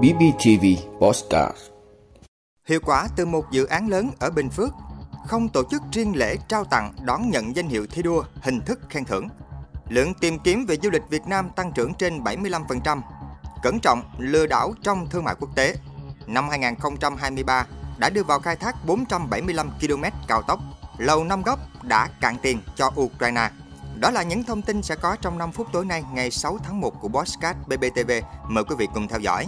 BBTV Postcard Hiệu quả từ một dự án lớn ở Bình Phước, không tổ chức riêng lễ trao tặng, đón nhận danh hiệu thi đua, hình thức khen thưởng. Lượng tìm kiếm về du lịch Việt Nam tăng trưởng trên 75%. Cẩn trọng, lừa đảo trong thương mại quốc tế. Năm 2023 đã đưa vào khai thác 475 km cao tốc. Lầu Năm Góc đã cạn tiền cho Ukraine. Đó là những thông tin sẽ có trong 5 phút tối nay ngày 6 tháng 1 của Bosscat BBTV. Mời quý vị cùng theo dõi.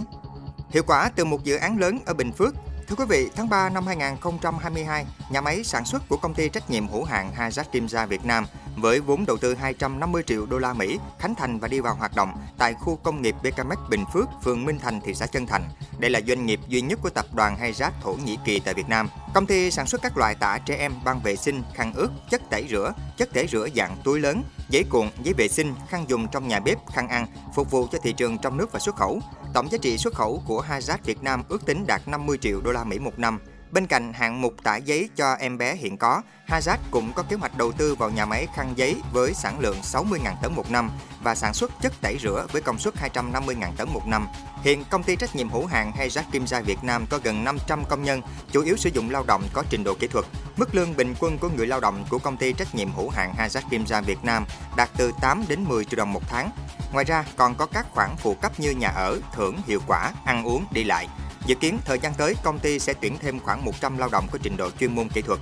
Hiệu quả từ một dự án lớn ở Bình Phước Thưa quý vị, tháng 3 năm 2022, nhà máy sản xuất của công ty trách nhiệm hữu hạn Hazard Kimza Việt Nam với vốn đầu tư 250 triệu đô la Mỹ khánh thành và đi vào hoạt động tại khu công nghiệp BKMX Bình Phước, phường Minh Thành, thị xã Chân Thành. Đây là doanh nghiệp duy nhất của tập đoàn Hayrat Thổ Nhĩ Kỳ tại Việt Nam. Công ty sản xuất các loại tả trẻ em, băng vệ sinh, khăn ướt, chất tẩy rửa, chất tẩy rửa dạng túi lớn, giấy cuộn, giấy vệ sinh, khăn dùng trong nhà bếp, khăn ăn, phục vụ cho thị trường trong nước và xuất khẩu. Tổng giá trị xuất khẩu của Hayrat Việt Nam ước tính đạt 50 triệu đô la Mỹ một năm. Bên cạnh hạng mục tải giấy cho em bé hiện có, Hazard cũng có kế hoạch đầu tư vào nhà máy khăn giấy với sản lượng 60.000 tấn một năm và sản xuất chất tẩy rửa với công suất 250.000 tấn một năm. Hiện công ty trách nhiệm hữu hạn Hazard Kim Gia Việt Nam có gần 500 công nhân, chủ yếu sử dụng lao động có trình độ kỹ thuật. Mức lương bình quân của người lao động của công ty trách nhiệm hữu hạn Hazard Kim Gia Việt Nam đạt từ 8 đến 10 triệu đồng một tháng. Ngoài ra còn có các khoản phụ cấp như nhà ở, thưởng, hiệu quả, ăn uống, đi lại. Dự kiến thời gian tới công ty sẽ tuyển thêm khoảng 100 lao động có trình độ chuyên môn kỹ thuật.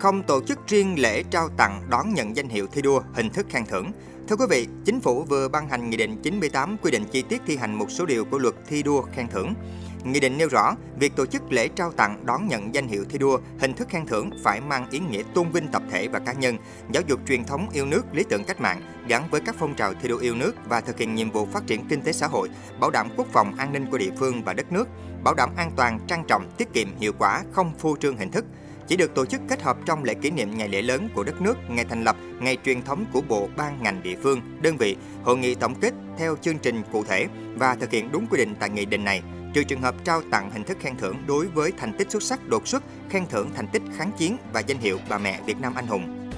Không tổ chức riêng lễ trao tặng đón nhận danh hiệu thi đua hình thức khen thưởng. Thưa quý vị, Chính phủ vừa ban hành Nghị định 98 quy định chi tiết thi hành một số điều của luật thi đua khen thưởng. Nghị định nêu rõ, việc tổ chức lễ trao tặng đón nhận danh hiệu thi đua, hình thức khen thưởng phải mang ý nghĩa tôn vinh tập thể và cá nhân, giáo dục truyền thống yêu nước, lý tưởng cách mạng gắn với các phong trào thi đua yêu nước và thực hiện nhiệm vụ phát triển kinh tế xã hội, bảo đảm quốc phòng an ninh của địa phương và đất nước, bảo đảm an toàn, trang trọng, tiết kiệm, hiệu quả, không phô trương hình thức. Chỉ được tổ chức kết hợp trong lễ kỷ niệm ngày lễ lớn của đất nước, ngày thành lập, ngày truyền thống của bộ ban ngành địa phương, đơn vị, hội nghị tổng kết theo chương trình cụ thể và thực hiện đúng quy định tại nghị định này trừ trường hợp trao tặng hình thức khen thưởng đối với thành tích xuất sắc đột xuất, khen thưởng thành tích kháng chiến và danh hiệu bà mẹ Việt Nam anh hùng.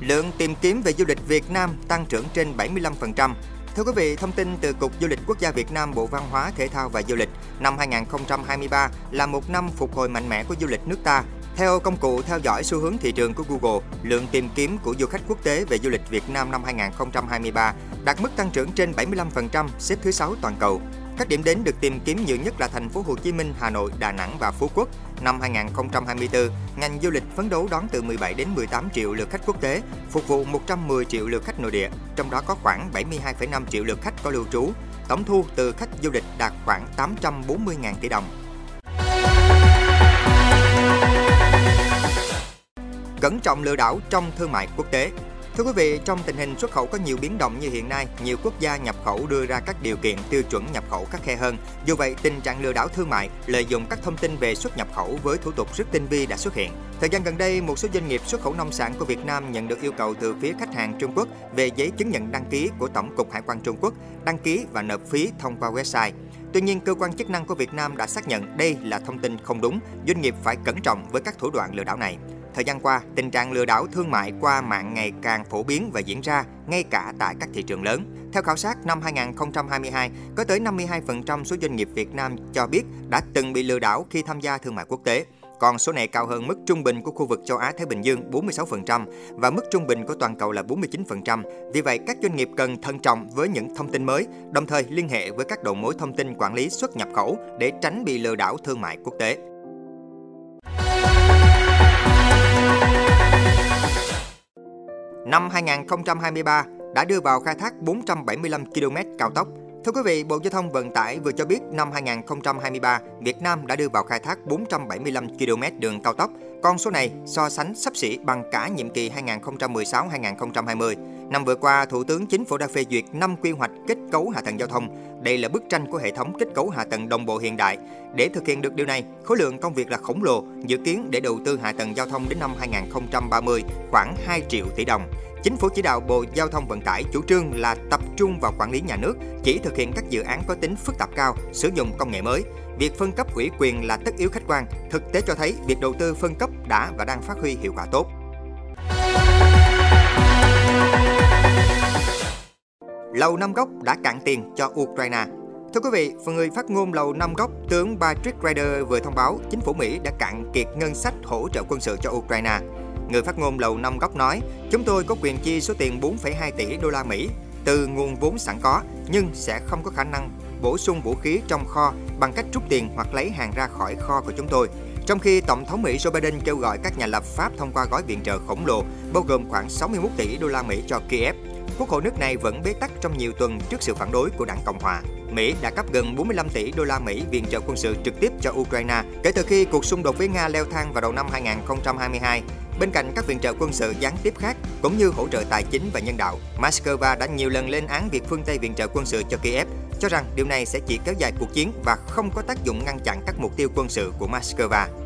Lượng tìm kiếm về du lịch Việt Nam tăng trưởng trên 75%. Thưa quý vị, thông tin từ Cục Du lịch Quốc gia Việt Nam Bộ Văn hóa, Thể thao và Du lịch, năm 2023 là một năm phục hồi mạnh mẽ của du lịch nước ta theo công cụ theo dõi xu hướng thị trường của Google, lượng tìm kiếm của du khách quốc tế về du lịch Việt Nam năm 2023 đạt mức tăng trưởng trên 75%, xếp thứ 6 toàn cầu. Các điểm đến được tìm kiếm nhiều nhất là thành phố Hồ Chí Minh, Hà Nội, Đà Nẵng và Phú Quốc. Năm 2024, ngành du lịch phấn đấu đón từ 17 đến 18 triệu lượt khách quốc tế, phục vụ 110 triệu lượt khách nội địa, trong đó có khoảng 72,5 triệu lượt khách có lưu trú. Tổng thu từ khách du lịch đạt khoảng 840.000 tỷ đồng. cẩn trọng lừa đảo trong thương mại quốc tế. Thưa quý vị, trong tình hình xuất khẩu có nhiều biến động như hiện nay, nhiều quốc gia nhập khẩu đưa ra các điều kiện tiêu chuẩn nhập khẩu khắc khe hơn. Dù vậy, tình trạng lừa đảo thương mại lợi dụng các thông tin về xuất nhập khẩu với thủ tục rất tinh vi đã xuất hiện. Thời gian gần đây, một số doanh nghiệp xuất khẩu nông sản của Việt Nam nhận được yêu cầu từ phía khách hàng Trung Quốc về giấy chứng nhận đăng ký của Tổng cục Hải quan Trung Quốc, đăng ký và nộp phí thông qua website. Tuy nhiên, cơ quan chức năng của Việt Nam đã xác nhận đây là thông tin không đúng, doanh nghiệp phải cẩn trọng với các thủ đoạn lừa đảo này. Thời gian qua, tình trạng lừa đảo thương mại qua mạng ngày càng phổ biến và diễn ra ngay cả tại các thị trường lớn. Theo khảo sát năm 2022, có tới 52% số doanh nghiệp Việt Nam cho biết đã từng bị lừa đảo khi tham gia thương mại quốc tế. Còn số này cao hơn mức trung bình của khu vực châu Á Thái Bình Dương 46% và mức trung bình của toàn cầu là 49%. Vì vậy, các doanh nghiệp cần thận trọng với những thông tin mới, đồng thời liên hệ với các đầu mối thông tin quản lý xuất nhập khẩu để tránh bị lừa đảo thương mại quốc tế. Năm 2023 đã đưa vào khai thác 475 km cao tốc. Thưa quý vị, Bộ Giao thông Vận tải vừa cho biết năm 2023, Việt Nam đã đưa vào khai thác 475 km đường cao tốc. Con số này so sánh sắp xỉ bằng cả nhiệm kỳ 2016-2020. Năm vừa qua, Thủ tướng Chính phủ đã phê duyệt 5 quy hoạch kết cấu hạ tầng giao thông. Đây là bức tranh của hệ thống kết cấu hạ tầng đồng bộ hiện đại. Để thực hiện được điều này, khối lượng công việc là khổng lồ, dự kiến để đầu tư hạ tầng giao thông đến năm 2030 khoảng 2 triệu tỷ đồng. Chính phủ chỉ đạo Bộ Giao thông Vận tải chủ trương là tập trung vào quản lý nhà nước, chỉ thực hiện các dự án có tính phức tạp cao, sử dụng công nghệ mới. việc phân cấp ủy quyền là tất yếu khách quan, thực tế cho thấy việc đầu tư phân cấp đã và đang phát huy hiệu quả tốt. Lầu Năm Góc đã cạn tiền cho Ukraine Thưa quý vị, người phát ngôn Lầu Năm Góc, tướng Patrick Ryder vừa thông báo chính phủ Mỹ đã cạn kiệt ngân sách hỗ trợ quân sự cho Ukraine. Người phát ngôn Lầu Năm Góc nói, chúng tôi có quyền chi số tiền 4,2 tỷ đô la Mỹ từ nguồn vốn sẵn có, nhưng sẽ không có khả năng bổ sung vũ khí trong kho bằng cách rút tiền hoặc lấy hàng ra khỏi kho của chúng tôi. Trong khi Tổng thống Mỹ Joe Biden kêu gọi các nhà lập pháp thông qua gói viện trợ khổng lồ, bao gồm khoảng 61 tỷ đô la Mỹ cho Kiev, Quốc hội nước này vẫn bế tắc trong nhiều tuần trước sự phản đối của đảng Cộng hòa. Mỹ đã cấp gần 45 tỷ đô la Mỹ viện trợ quân sự trực tiếp cho Ukraine kể từ khi cuộc xung đột với Nga leo thang vào đầu năm 2022. Bên cạnh các viện trợ quân sự gián tiếp khác, cũng như hỗ trợ tài chính và nhân đạo, Moscow đã nhiều lần lên án việc phương Tây viện trợ quân sự cho Kiev, cho rằng điều này sẽ chỉ kéo dài cuộc chiến và không có tác dụng ngăn chặn các mục tiêu quân sự của Moscow.